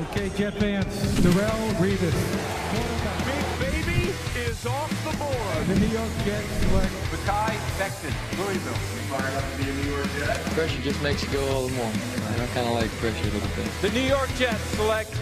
Okay, Jet fans, Darrelle Revis. Big Baby is off the board. The New York Jets select Mekhi Becton, Louisville. Fired up to be a New York Jet. Pressure just makes you go all the more. I kind of like pressure a little bit. The New York Jets select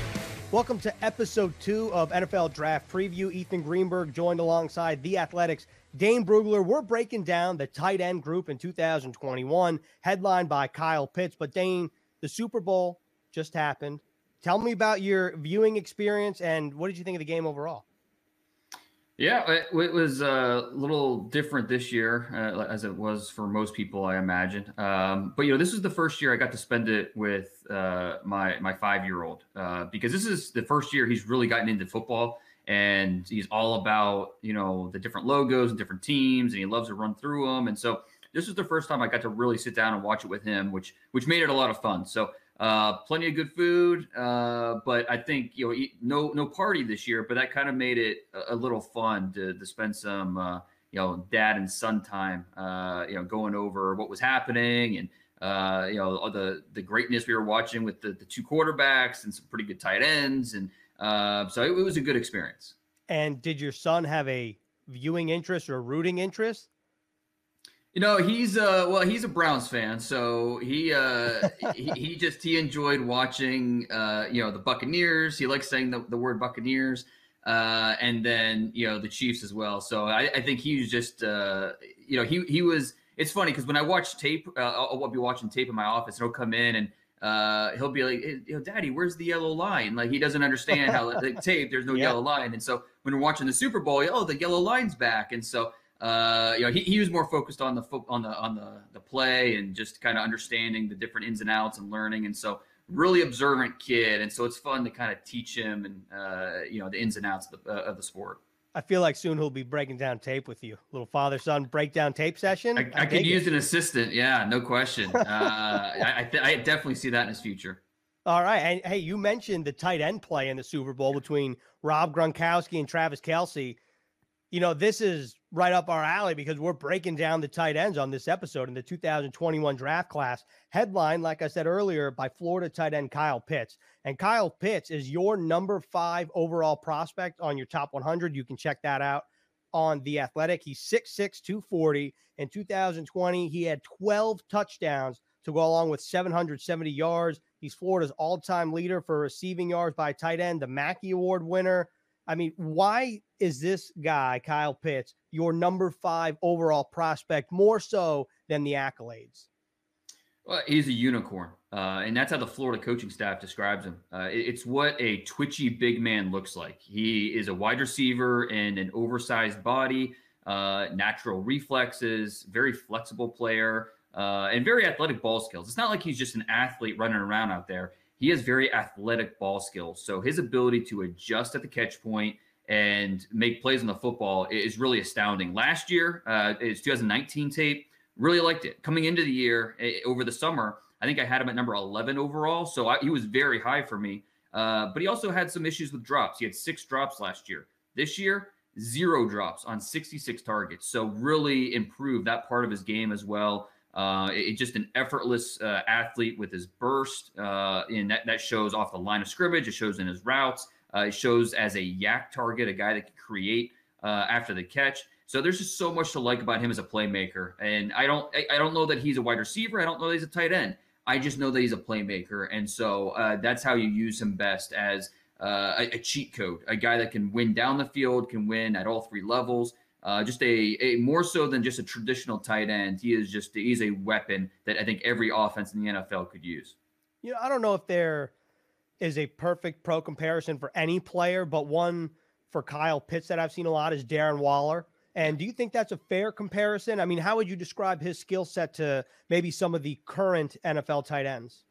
Welcome to episode two of NFL Draft Preview. Ethan Greenberg joined alongside the Athletics. Dane Brugler. We're breaking down the tight end group in 2021, headlined by Kyle Pitts. But Dane, the Super Bowl just happened. Tell me about your viewing experience and what did you think of the game overall? Yeah, it, it was a little different this year, uh, as it was for most people, I imagine. Um, but you know, this is the first year I got to spend it with uh, my my five year old uh, because this is the first year he's really gotten into football, and he's all about you know the different logos and different teams, and he loves to run through them. And so this was the first time I got to really sit down and watch it with him, which which made it a lot of fun. So uh, plenty of good food, uh, but I think you know no no party this year, but that kind of made it a, a little fun to, to spend some uh, you know dad and son time, uh, you know going over what was happening and uh, you know the the greatness we were watching with the, the two quarterbacks and some pretty good tight ends, and uh, so it, it was a good experience. And did your son have a viewing interest or rooting interest? You know, he's uh well, he's a Browns fan, so he uh he, he just he enjoyed watching uh you know the Buccaneers. He likes saying the, the word Buccaneers. Uh and then, you know, the Chiefs as well. So I, I think he was just uh you know, he he was it's funny because when I watch tape, uh, I'll, I'll be watching tape in my office and he'll come in and uh, he'll be like, hey, you know, Daddy, where's the yellow line? Like he doesn't understand how the tape. There's no Yeah. yellow line, and so when we're watching the Super Bowl, oh, the yellow line's back, and so uh, you know, he, he was more focused on the fo- on the on the the play and just kind of understanding the different ins and outs and learning. And so, really observant kid. And so, it's fun to kind of teach him and uh, you know the ins and outs of the, uh, of the sport. I feel like soon he'll be breaking down tape with you. Little father son breakdown tape session. I, I could dig it. use an assistant. Yeah, no question. Uh, I I, th- I definitely see that in his future. All right. And hey, you mentioned the tight end play in the Super Bowl between Rob Gronkowski and Travis Kelce. You know, this is right up our alley because we're breaking down the tight ends on this episode in the 2021 draft class. Headline, like I said earlier, by Florida tight end Kyle Pitts. And Kyle Pitts is your number five overall prospect on your top 100. You can check that out on The Athletic. He's 6'6, 240. In 2020, he had 12 touchdowns to go along with 770 yards. He's Florida's all time leader for receiving yards by tight end, the Mackey Award winner. I mean, why is this guy, Kyle Pitts, your number five overall prospect more so than the accolades? Well, he's a unicorn, uh, and that's how the Florida coaching staff describes him. Uh, it- it's what a twitchy big man looks like. He is a wide receiver in an oversized body, uh, natural reflexes, very flexible player, uh, and very athletic ball skills. It's not like he's just an athlete running around out there. He has very athletic ball skills. So his ability to adjust at the catch point and make plays on the football is really astounding. Last year, uh, his 2019 tape, really liked it. Coming into the year over the summer, I think I had him at number 11 overall. So I, he was very high for me. Uh, but he also had some issues with drops. He had six drops last year. This year, zero drops on 66 targets. So really improved that part of his game as well. Uh, it, just an effortless uh, athlete with his burst, uh, and that, that shows off the line of scrimmage. It shows in his routes. Uh, it shows as a YAC target, a guy that can create uh, after the catch. So there's just so much to like about him as a playmaker. And I don't, I, I don't know that he's a wide receiver. I don't know that he's a tight end. I just know that he's a playmaker, and so uh, that's how you use him best as a, a cheat code, a guy that can win down the field, can win at all three levels. Uh, just a, a more so than just a traditional tight end. He is just he's a weapon that I think every offense in the NFL could use. You know, I don't know if there is a perfect pro comparison for any player, but one for Kyle Pitts that I've seen a lot is Darren Waller. And do you think that's a fair comparison? I mean, how would you describe his skill set to maybe some of the current NFL tight ends?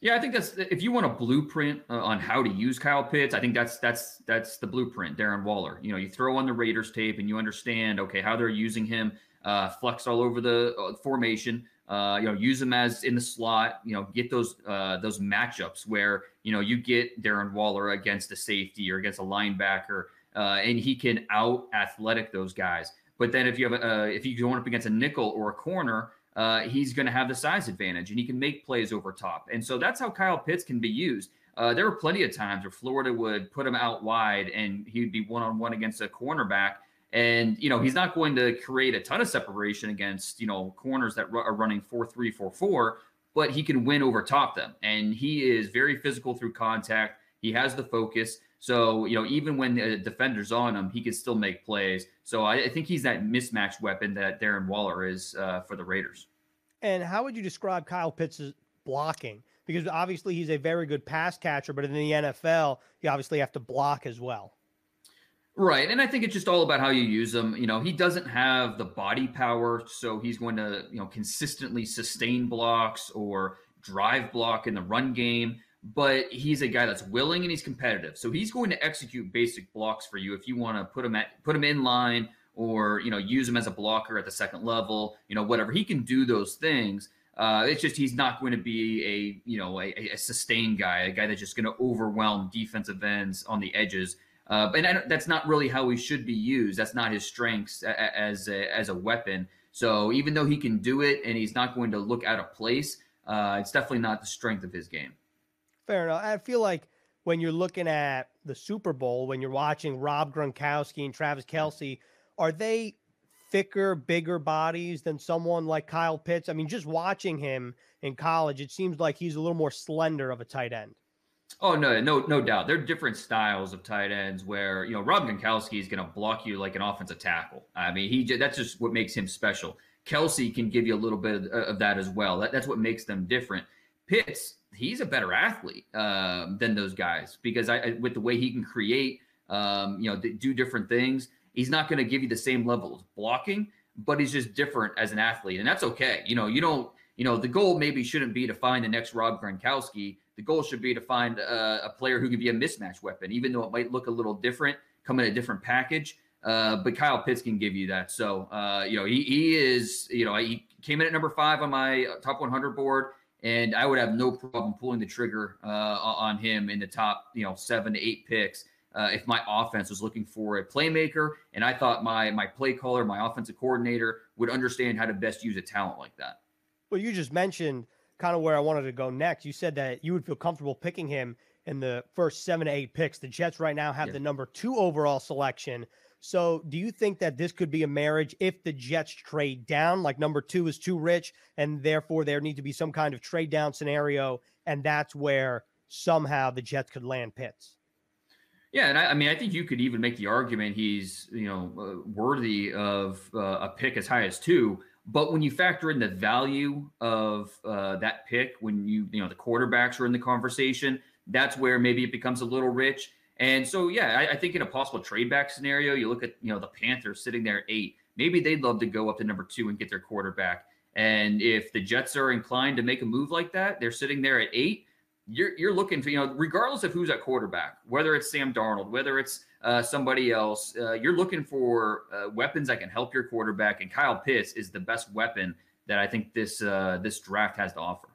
Yeah, I think that's if you want a blueprint uh, on how to use Kyle Pitts, I think that's that's that's the blueprint. Darren Waller. You know, you throw on the Raiders tape and you understand okay how they're using him, uh, flex all over the uh, formation. Uh, you know, use him as in the slot. You know, get those uh, those matchups where you know you get Darren Waller against a safety or against a linebacker, uh, and he can out athletic those guys. But then if you have a, uh, if you go up against a nickel or a corner, uh, he's going to have the size advantage and he can make plays over top. And so that's how Kyle Pitts can be used. uh, there were plenty of times where Florida would put him out wide and he'd be one on one against a cornerback. And, you know, he's not going to create a ton of separation against, you know, corners that are running 4 3, 4 4, but he can win over top them. And he is very physical through contact. He has the focus. So, you know, even when the defender's on him, he can still make plays. So I, I think he's that mismatched weapon that Darren Waller is uh, for the Raiders. And how would you describe Kyle Pitts' blocking? Because obviously he's a very good pass catcher, but in the NFL, you obviously have to block as well. Right. And I think it's just all about how you use him. You know, he doesn't have the body power, so he's going to, you know, consistently sustain blocks or drive block in the run game but he's a guy that's willing and he's competitive. So he's going to execute basic blocks for you if you want to put him at put him in line or you know use him as a blocker at the second level, you know whatever. He can do those things. Uh, it's just he's not going to be a you know a, a sustained guy, a guy that's just going to overwhelm defensive ends on the edges. Uh, and that's not really how he should be used. That's not his strengths as a, as a weapon. So even though he can do it and he's not going to look out of place, uh, it's definitely not the strength of his game. Fair enough. I feel like when you're looking at the Super Bowl, when you're watching Rob Gronkowski and Travis Kelce, are they thicker, bigger bodies than someone like Kyle Pitts? I mean, just watching him in college, it seems like he's a little more slender of a tight end. Oh no, no, no doubt. There are different styles of tight ends where you know Rob Gronkowski is going to block you like an offensive tackle. I mean, he that's just what makes him special. Kelce can give you a little bit of, of that as well. That, that's what makes them different. Pitts, he's a better athlete um, than those guys because I, with the way he can create, um, you know, do different things. He's not going to give you the same level of blocking, but he's just different as an athlete, and that's okay. You know, you don't. You know, the goal maybe shouldn't be to find the next Rob Gronkowski. The goal should be to find a, a player who can be a mismatch weapon, even though it might look a little different, come in a different package. Uh, but Kyle Pitts can give you that. So, uh, you know, he, he is, you know, he came in at number five on my top 100 board and I would have no problem pulling the trigger uh, on him in the top, you know, seven to eight picks uh, if my offense was looking for a playmaker, and I thought my my play caller, my offensive coordinator, would understand how to best use a talent like that. Well, you just mentioned kind of where I wanted to go next. You said that you would feel comfortable picking him in the first seven to eight picks. The Jets right now have yeah. the number two overall selection. So, do you think that this could be a marriage if the Jets trade down? Like number two is too rich, and therefore there need to be some kind of trade down scenario, and that's where somehow the Jets could land Pitts. Yeah, and I, I mean, I think you could even make the argument he's you know uh, worthy of uh, a pick as high as two. But when you factor in the value of uh, that pick, when you you know the quarterbacks are in the conversation, that's where maybe it becomes a little rich. And so, yeah, I, I, think in a possible trade back scenario, you look at you know the Panthers sitting there at eight. Maybe they'd love to go up to number two and get their quarterback. And if the Jets are inclined to make a move like that, they're sitting there at eight. You're you're looking for you know regardless of who's at quarterback, whether it's Sam Darnold, whether it's uh, somebody else, uh, you're looking for uh, weapons that can help your quarterback. And Kyle Pitts is the best weapon that I think this uh, this draft has to offer.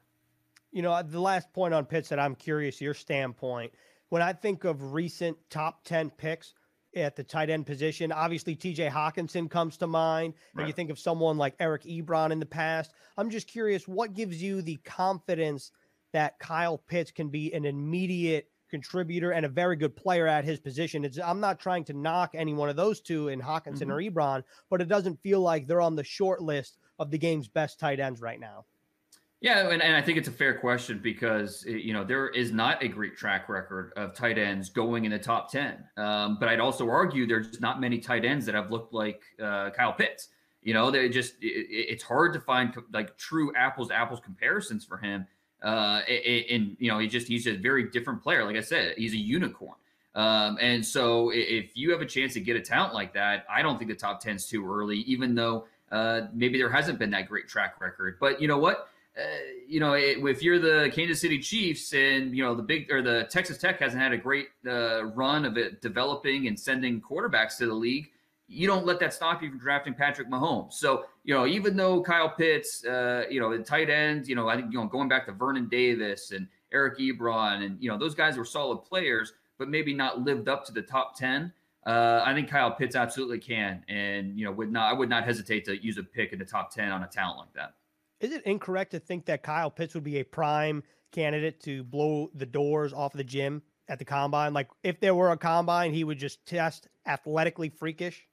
You know, the last point on Pitts that I'm curious your standpoint when I think of recent top 10 picks at the tight end position, obviously TJ Hockenson comes to mind. Right. And you think of someone like Eric Ebron in the past. I'm just curious, what gives you the confidence that Kyle Pitts can be an immediate contributor and a very good player at his position? It's, I'm not trying to knock any one of those two in Hockenson mm-hmm. or Ebron, but it doesn't feel like they're on the short list of the game's best tight ends right now. Yeah, and, and I think it's a fair question because you know there is not a great track record of tight ends going in the top ten. Um, but I'd also argue there's not many tight ends that have looked like uh, Kyle Pitts. You know, they just it, it's hard to find like true apples to apples comparisons for him. Uh, and you know, he just he's a very different player. Like I said, he's a unicorn. Um, and so if you have a chance to get a talent like that, I don't think the top 10 is too early, even though uh, maybe there hasn't been that great track record. But you know what? Uh, you know, if you're the Kansas City Chiefs and you know the big or the Texas Tech hasn't had a great uh, run of it developing and sending quarterbacks to the league, you don't let that stop you from drafting Patrick Mahomes. So you know, even though Kyle Pitts, uh, you know, the tight ends, you know, I think you know going back to Vernon Davis and Eric Ebron, and you know those guys were solid players, but maybe not lived up to the top ten. Uh, I think Kyle Pitts absolutely can, and you know, would not I would not hesitate to use a pick in the top ten on a talent like that is it incorrect to think that Kyle Pitts would be a prime candidate to blow the doors off the gym at the combine? Like if there were a combine, he would just test athletically freakish.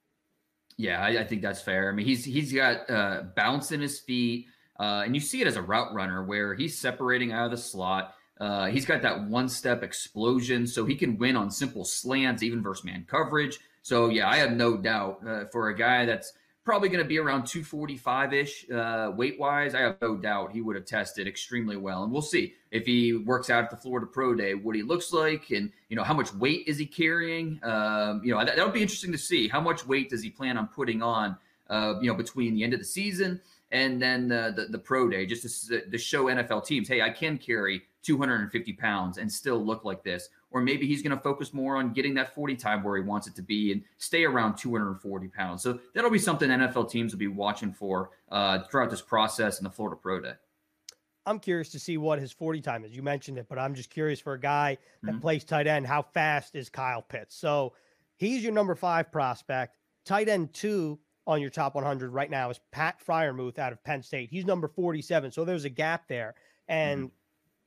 Yeah, I, I think that's fair. I mean, he's he's got uh, bounce in his feet, uh, and you see it as a route runner where he's separating out of the slot. Uh, he's got that one step explosion, so he can win on simple slants, even versus man coverage. So yeah, I have no doubt uh, for a guy that's probably going to be around 245 ish uh, weight wise. I have no doubt he would have tested extremely well, and we'll see if he works out at the Florida Pro Day what he looks like, and you know how much weight is he carrying. Um, you know that, would be interesting to see. How much weight does he plan on putting on? Uh, you know between the end of the season and then the, the, the pro day, just to, to show NFL teams, hey, I can carry 250 pounds and still look like this. Or maybe he's going to focus more on getting that 40 time where he wants it to be and stay around 240 pounds. So that'll be something NFL teams will be watching for uh, throughout this process in the Florida Pro Day. I'm curious to see what his 40 time is. You mentioned it, but I'm just curious for a guy that Mhm. plays tight end, how fast is Kyle Pitts? So he's your number five prospect. Tight end two on your top 100 right now is Pat Freiermuth out of Penn State. He's number 47. So there's a gap there. And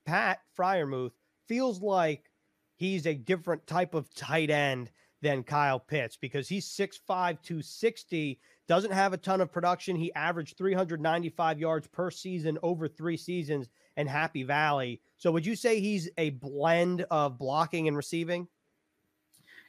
Pat Freiermuth feels like he's a different type of tight end than Kyle Pitts because he's 6'5, 260, doesn't have a ton of production. He averaged 395 yards per season over three seasons in Happy Valley. So would you say he's a blend of blocking and receiving?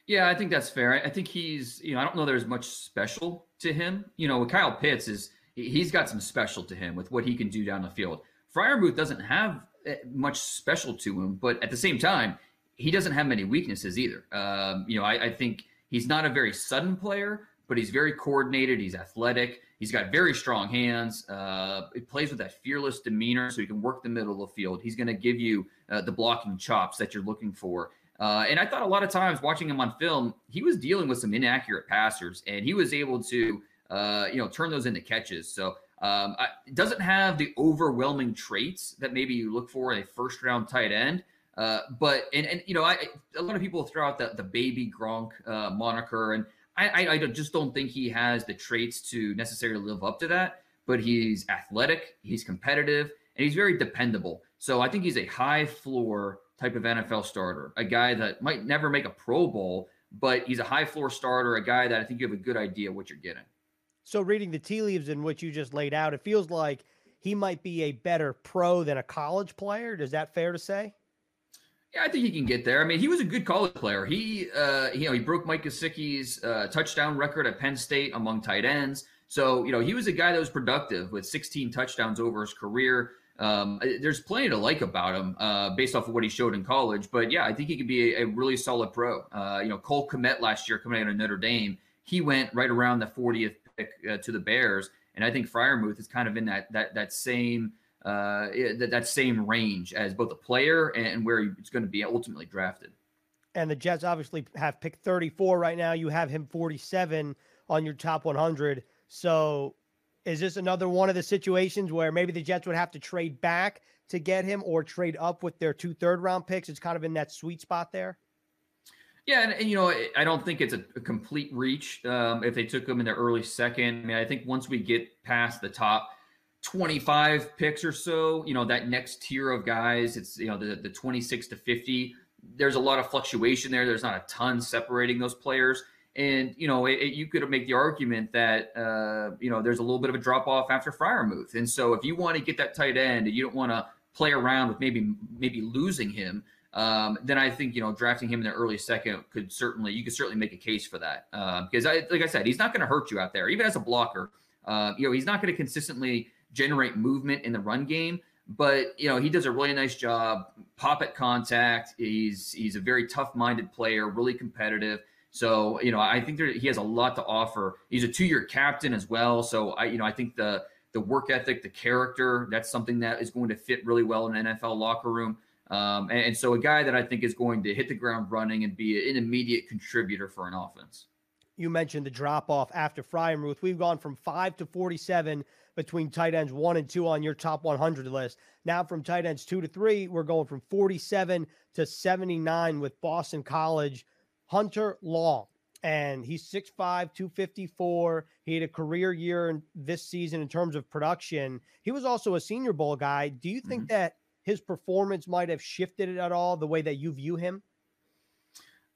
Yeah, I think that's fair. I- think he's, you know, I don't know there's much special to him. You know, with Kyle Pitts is, he- he's got some special to him with what he can do down the field. Freiermuth doesn't have eh, much special to him, but at the same time, he doesn't have many weaknesses either. Um, you know, I, I think he's not a very sudden player, but he's very coordinated. He's athletic. He's got very strong hands. Uh, he plays with that fearless demeanor, so he can work the middle of the field. He's going to give you uh, the blocking chops that you're looking for. Uh, and I thought a lot of times watching him on film, he was dealing with some inaccurate passers, and he was able to, uh, you know, turn those into catches. So um, I, doesn't have the overwhelming traits that maybe you look for in a first round tight end. Uh, but and and you know, I a lot of people throw out the the baby Gronk uh, moniker, and I, I I just don't think he has the traits to necessarily live up to that. But he's athletic, he's competitive, and he's very dependable. So I think he's a high floor type of NFL starter, a guy that might never make a Pro Bowl, but he's a high floor starter, a guy that I think you have a good idea what you're getting. So reading the tea leaves in what you just laid out, it feels like he might be a better pro than a college player. Is that fair to say? Yeah, I think he can get there. I mean, he was a good college player. He, uh, you know, he broke Mike Gesicki's uh, touchdown record at Penn State among tight ends. So, you know, he was a guy that was productive with 16 touchdowns over his career. Um, there's plenty to like about him uh, based off of what he showed in college. But yeah, I think he could be a, a really solid pro. Uh, you know, Cole Kmet last year coming out of Notre Dame, he went right around the 40th pick uh, to the Bears, and I think Freiermuth is kind of in that that that same uh, that, that same range as both a player and where it's going to be ultimately drafted. And the Jets obviously have picked 34 right now. You have him 47 on your top 100. So is this another one of the situations where maybe the Jets would have to trade back to get him or trade up with their two third round picks? It's kind of in that sweet spot there. Yeah, and, and you know, I don't think it's a, a complete reach um, if they took him in the early second. I mean, I think once we get past the top 25 picks or so, you know, that next tier of guys, it's you know the the 26 to 50. There's a lot of fluctuation there. There's not a ton separating those players, and you know, it, it- you could make the argument that uh, you know there's a little bit of a drop off after Freiermuth, and so if you want to get that tight end, and you don't want to play around with maybe maybe losing him um, then I think you know drafting him in the early second could certainly you could certainly make a case for that because I like I said he's not going to hurt you out there even as a blocker. Uh, you know he's not going to consistently generate movement in the run game, but you know he does a really nice job pop at contact. He's he's a very tough minded player, really competitive. So you know I think there, he has a lot to offer. He's a two year captain as well. So I you know I think the the work ethic, the character, that's something that is going to fit really well in an NFL locker room. Um, and, and so a guy that I think is going to hit the ground running and be an immediate contributor for an offense. You mentioned the drop off after Freiermuth. We've gone from five to 47 between tight ends one and two on your top 100 list. Now, from tight ends two to three, we're going from 47 to 79 with Boston College Hunter Long. And he's 6'5, 254. He had a career year in this season in terms of production. He was also a Senior Bowl guy. Do you think mm-hmm. that his performance might have shifted it at all the way that you view him?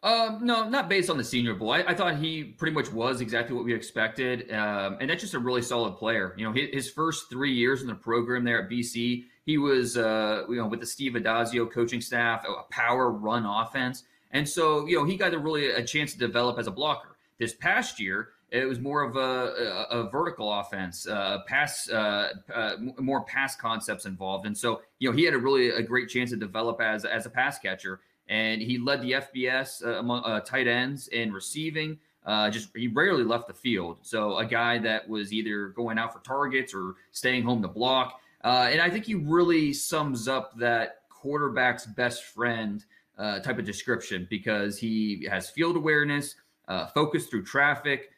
Um, no, not based on the Senior Bowl. I, I, thought he pretty much was exactly what we expected, um, and that's just a really solid player. You know, his, his, first three years in the program there at BC, he was, uh, you know, with the Steve Addazio coaching staff, a power run offense, and so you know he got a really a chance to develop as a blocker. This past year, it was more of a, a, a vertical offense, uh, pass, uh, uh, more pass concepts involved, and so you know he had a really a great chance to develop as as a pass catcher and he led the FBS uh, among uh, tight ends in receiving. Uh, just he rarely left the field. So a guy that was either going out for targets or staying home to block. Uh, and I think he really sums up that quarterback's best friend uh, type of description because he has field awareness, uh, focus through traffic.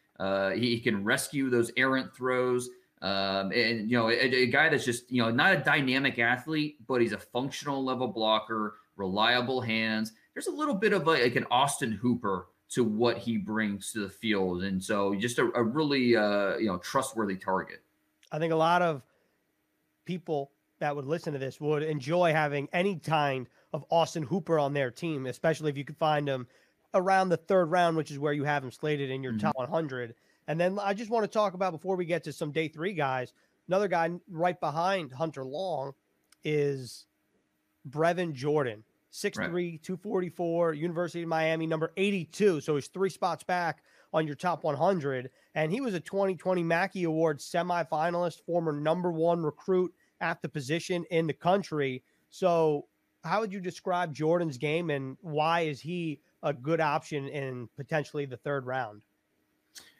He, he, can rescue those errant throws. Um, and you know, a, a, guy that's just you know not a dynamic athlete, but he's a functional level blocker reliable hands. There's a little bit of a, like an Austin Hooper to what he brings to the field, and so just a, a really uh, you know trustworthy target. I think a lot of people that would listen to this would enjoy having any kind of Austin Hooper on their team, especially if you could find him around the third round, which is where you have him slated in your mm-hmm. top 100. And then I just want to talk about before we get to some day three guys, another guy right behind Hunter Long is Brevin Jordan. 6'3, right. 244, University of Miami, number 82. So he's three spots back on your top 100. And he was a 2020 Mackey Award semifinalist, former number one recruit at the position in the country. So, how would you describe Jordan's game and why is he a good option in potentially the third round?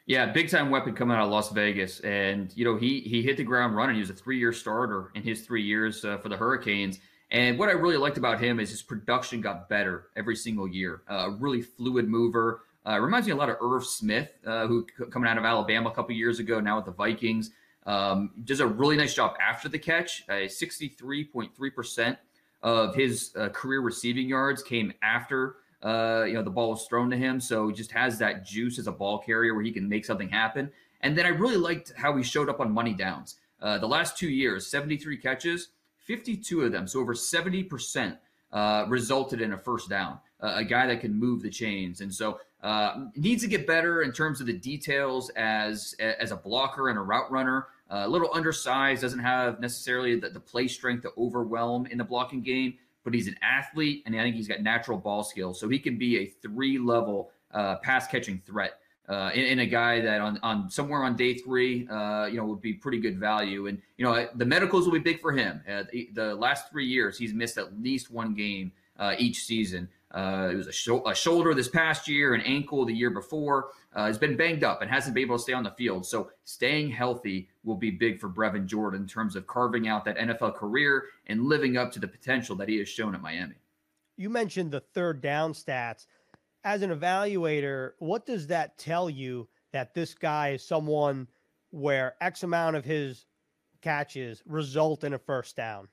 Yeah, big time weapon coming out of Las Vegas, and you know he he hit the ground running. He was a three year starter in his three years uh, for the Hurricanes, and what I really liked about him is his production got better every single year. A uh, really fluid mover. Uh, reminds me a lot of Irv Smith, uh, who coming out of Alabama a couple years ago, now with the Vikings. Um, does a really nice job after the catch. Uh, 63.3% of his uh, career receiving yards came after uh, you know the ball was thrown to him. So he just has that juice as a ball carrier where he can make something happen. And then I really liked how he showed up on money downs. the last two years, 73 catches, 52 of them, so over 70%, uh, resulted in a first down. Uh, a guy that can move the chains, and so uh, needs to get better in terms of the details as as a blocker and a route runner. Uh, a little undersized, doesn't have necessarily the, the play strength to overwhelm in the blocking game, but he's an athlete, and I think he's got natural ball skills, so he can be a three level uh, pass catching threat uh, a guy that on, on somewhere on day three, uh, you know, would be pretty good value. And, you know, the medicals will be big for him. Uh, the, last three years, he's missed at least one game uh, each season. Uh, it was a, sh- a, shoulder this past year, an ankle the year before. Uh, has been banged up and hasn't been able to stay on the field. So staying healthy will be big for Brevin Jordan in terms of carving out that NFL career and living up to the potential that he has shown at Miami. You mentioned the third down stats as an evaluator, what does that tell you that this guy is someone where X amount of his catches result in a first down?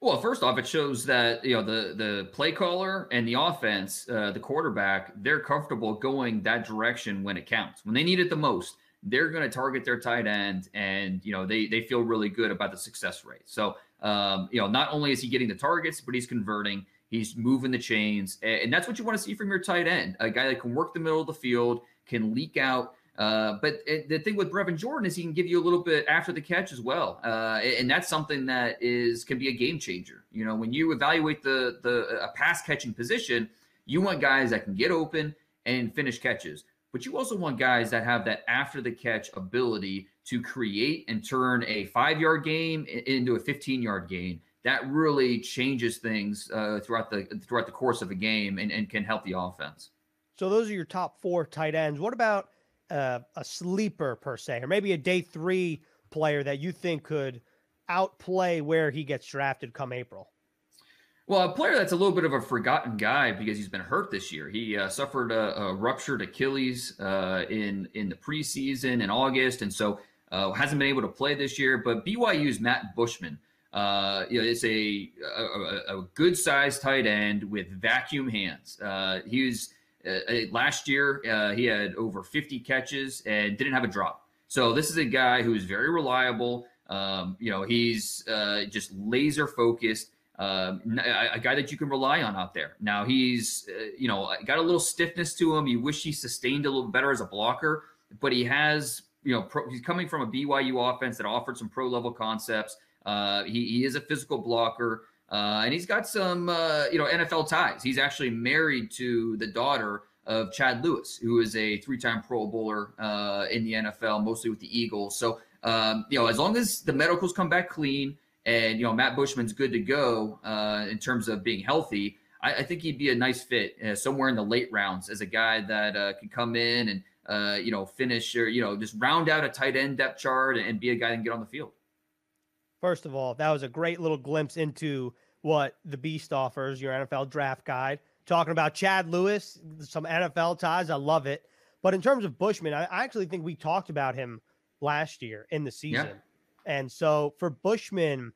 Well, first off, it shows that you know the the play caller and the offense, uh, the quarterback, they're comfortable going that direction when it counts. When they need it the most, they're going to target their tight end, and you know they they feel really good about the success rate. So um, you know, not only is he getting the targets, but he's converting. He's moving the chains, and that's what you want to see from your tight end, a guy that can work the middle of the field, can leak out. Uh, but the thing with Brevin Jordan is he can give you a little bit after the catch as well, uh, and that's something that is can be a game changer. You know, when you evaluate the the a pass catching position, you want guys that can get open and finish catches, but you also want guys that have that after the catch ability to create and turn a five yard game into a 15 yard gain that really changes things uh, throughout the throughout the course of a game and, and can help the offense. So those are your top four tight ends. What about uh, a sleeper per se, or maybe a day three player that you think could outplay where he gets drafted come April? Well, a player that's a little bit of a forgotten guy because he's been hurt this year. He uh, suffered a, a, ruptured Achilles uh, in in the preseason in August, and so uh, hasn't been able to play this year. But BYU's Matt Bushman uh, you know, it's a, a, a good sized tight end with vacuum hands. Uh, he was uh, uh, last year, uh, he had over 50 catches and didn't have a drop. So this is a guy who's very reliable. Um, you know, he's uh, just laser focused. uh, a, a, guy that you can rely on out there. Now he's, you know, got a little stiffness to him. You wish he sustained a little better as a blocker, but he has, you know, pro, he's coming from a BYU offense that offered some pro level concepts. Uh, he, he, is a physical blocker, uh, and he's got some, uh, you know, NFL ties. He's actually married to the daughter of Chad Lewis, who is a three-time Pro Bowler uh, in the NFL, mostly with the Eagles. So, um, you know, as long as the medicals come back clean and you know Matt Bushman's good to go uh, in terms of being healthy, I, I think he'd be a nice fit uh, somewhere in the late rounds as a guy that can come in and uh, you know finish or you know just round out a tight end depth chart and be a guy that can get on the field. First of all, that was a great little glimpse into what the Beast offers, your NFL draft guide. Talking about Chad Lewis, some NFL ties. I love it. But in terms of Bushman, I actually think we talked about him last year in the season. Yeah. And so for Bushman,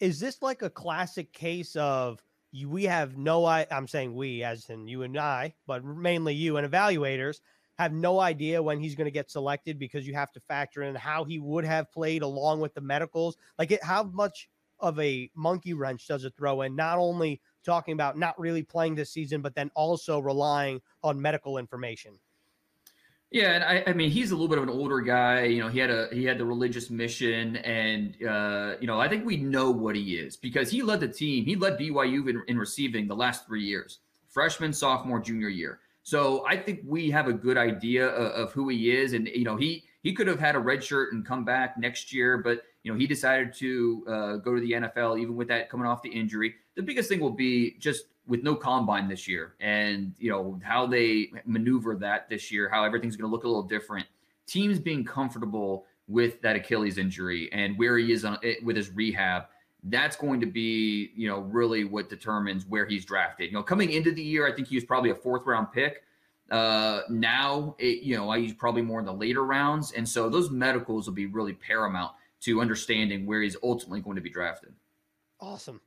is this like a classic case of we have no I I'm saying we as in you and I, but mainly you and evaluators have no idea when he's going to get selected because you have to factor in how he would have played along with the medicals. Like it, how much of a monkey wrench does it throw in not only talking about not really playing this season, but then also relying on medical information? Yeah, and I, I, mean he's a little bit of an older guy. You know, he had a he had the religious mission, and uh, you know I think we know what he is because he led the team. He led BYU in, in receiving the last three years, freshman, sophomore, junior year. So I think we have a good idea of, of who he is, and you know he he could have had a red shirt and come back next year, but you know he decided to uh, go to the NFL even with that coming off the injury. The biggest thing will be just with no combine this year and you know how they maneuver that this year how everything's going to look a little different teams being comfortable with that achilles injury and where he is on it with his rehab that's going to be you know really what determines where he's drafted you know coming into the year i think he was probably a fourth round pick uh now it, you know I he's probably more in the later rounds and so those medicals will be really paramount to understanding where he's ultimately going to be drafted awesome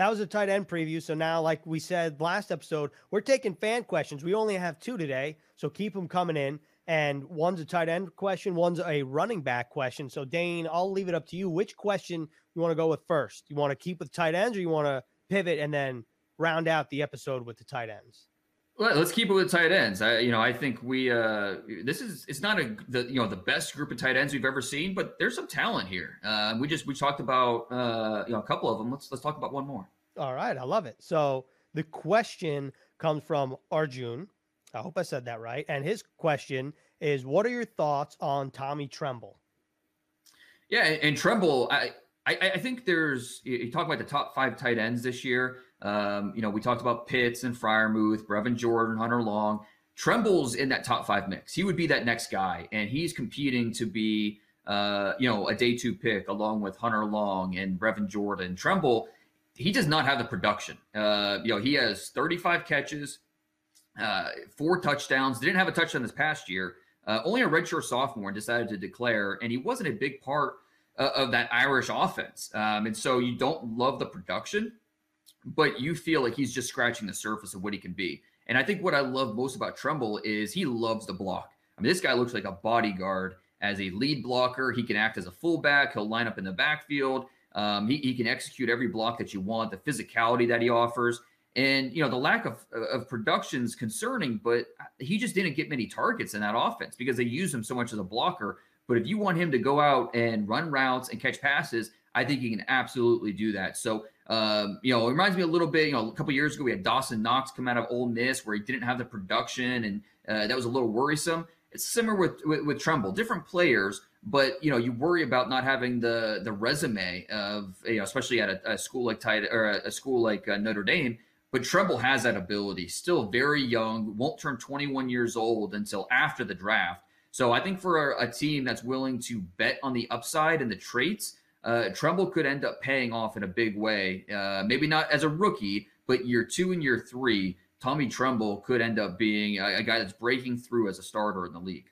that was a tight end preview. So now, like we said last episode, we're taking fan questions. We only have two today, so keep them coming in. And one's a tight end question, one's a running back question. So Dane, I'll leave it up to you. Which question you want to go with first? You want to keep with tight ends, or you want to pivot and then round out the episode with the tight ends? let's keep it with tight ends. I, you know, I think we uh, this is it's not a the you know the best group of tight ends we've ever seen, but there's some talent here. Uh, we just we talked about uh, you know a couple of them. Let's let's talk about one more. All right, I love it. So the question comes from Arjun. I hope I said that right. And his question is, "What are your thoughts on Tommy Tremble?" Yeah, and, Tremble, I, I I think there's you talk about the top five tight ends this year. Um, you know, we talked about Pitts and Freiermuth, Brevin Jordan, Hunter Long. Tremble's in that top five mix. He would be that next guy, and he's competing to be, uh, you know, a day two pick along with Hunter Long and Brevin Jordan. Tremble, he does not have the production. Uh, you know, he has 35 catches, uh, four touchdowns. Didn't have a touchdown this past year. Uh, only a redshirt sophomore decided to declare, and he wasn't a big part uh, of that Irish offense. Um, and so you don't love the production, but you feel like he's just scratching the surface of what he can be. And I think what I love most about Tremble is he loves the block. I mean, this guy looks like a bodyguard as a lead blocker. He can act as a fullback. He'll line up in the backfield. Um, he, he can execute every block that you want, the physicality that he offers. And, you know, the lack of, of production is concerning, but he just didn't get many targets in that offense because they use him so much as a blocker. But if you want him to go out and run routes and catch passes, I think he can absolutely do that. So um, you know, it reminds me a little bit. You know, a couple years ago we had Dawson Knox come out of Ole Miss where he didn't have the production, and uh, that was a little worrisome. It's similar with, with, with Tremble, different players, but you know, you worry about not having the the resume of you know, especially at a, a school like Tide or a, a school like uh, Notre Dame. But Tremble has that ability. Still very young, won't turn 21 years old until after the draft. So I think for a, a team that's willing to bet on the upside and the traits uh, Tremble could end up paying off in a big way. Uh, maybe not as a rookie, but year two and year three, Tommy Tremble could end up being a, a guy that's breaking through as a starter in the league.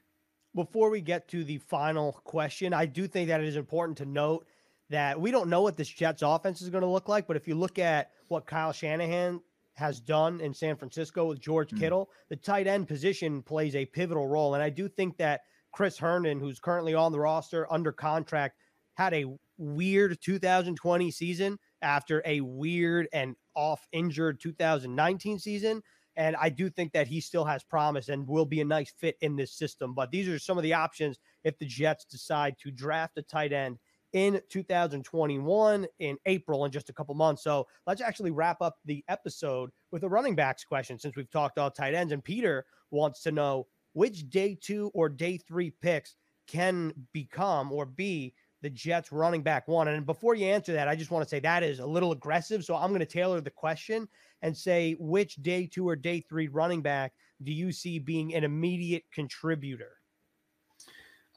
Before we get to the final question, I do think that it is important to note that we don't know what this Jets offense is going to look like, but if you look at what Kyle Shanahan has done in San Francisco with George mm-hmm. Kittle, the tight end position plays a pivotal role. And I do think that Chris Herndon, who's currently on the roster under contract, had a weird 2020 season after a weird and off injured 2019 season. And I do think that he still has promise and will be a nice fit in this system. But these are some of the options if the Jets decide to draft a tight end in 2021 in April in just a couple months. So let's actually wrap up the episode with a running backs question since we've talked all tight ends. And Peter wants to know which day two or day three picks can become or be the Jets running back one. And before you answer that, I just want to say that is a little aggressive. So I'm going to tailor the question and say which day two or day three running back do you see being an immediate contributor?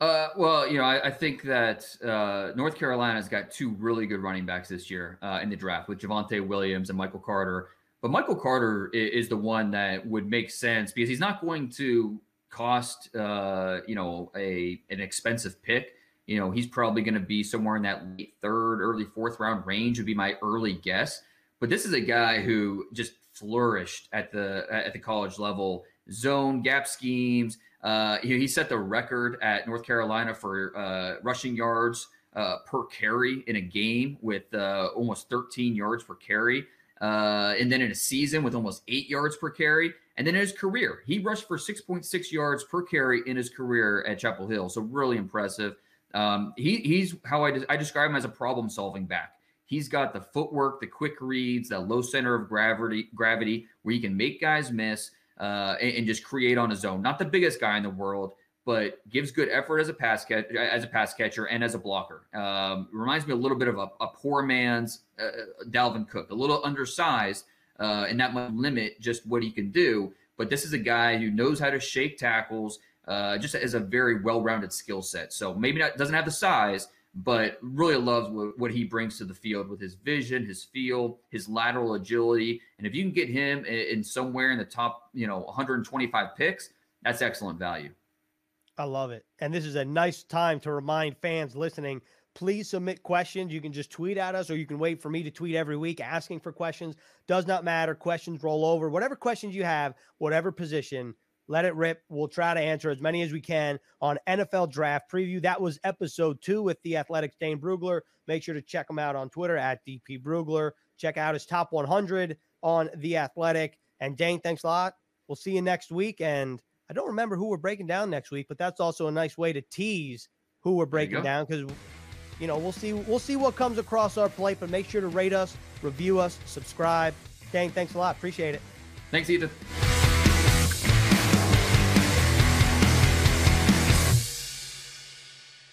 Uh, well, you know, I, I think that uh, North Carolina's got two really good running backs this year uh, in the draft with Javonte Williams and Michael Carter. But Michael Carter is, is, the one that would make sense because he's not going to cost, uh, you know, a an expensive pick. You know, he's probably going to be somewhere in that late third, early fourth round range would be my early guess. But this is a guy who just flourished at the at the college level, zone gap schemes. Uh, he, he set the record at North Carolina for uh, rushing yards uh, per carry in a game with uh, almost 13 yards per carry. Uh, and then in a season with almost eight yards per carry. And then in his career, he rushed for 6.6 yards per carry in his career at Chapel Hill. So really impressive. Um, he, he's how I, I describe him as a problem solving back. He's got the footwork, the quick reads, that low center of gravity, gravity where he can make guys miss uh, and, and, just create on his own. Not the biggest guy in the world, but gives good effort as a pass catch, as a pass catcher and as a blocker. Um, reminds me a little bit of a, a poor man's uh, Dalvin Cook, a little undersized, uh, and that might limit just what he can do. But this is a guy who knows how to shake tackles, uh, just as a very well-rounded skill set. So maybe not doesn't have the size, but really loves what, what, he brings to the field with his vision, his feel, his lateral agility. And if you can get him in, in somewhere in the top, you know, 125 picks, that's excellent value. I love it. And this is a nice time to remind fans listening please submit questions. You can just tweet at us or you can wait for me to tweet every week asking for questions. Does not matter. Questions roll over. Whatever questions you have, whatever position, let it rip. We'll try to answer as many as we can on NFL Draft Preview. That was episode two with the Athletic Dane Brugler. Make sure to check him out on Twitter at DP Brugler. Check out his top 100 on the Athletic. And Dane, thanks a lot. We'll see you next week. And I don't remember who we're breaking down next week, but that's also a nice way to tease who we're breaking down because you know we'll see we'll see what comes across our plate. But make sure to rate us, review us, subscribe. Dane, thanks a lot. Appreciate it. Thanks, Ethan.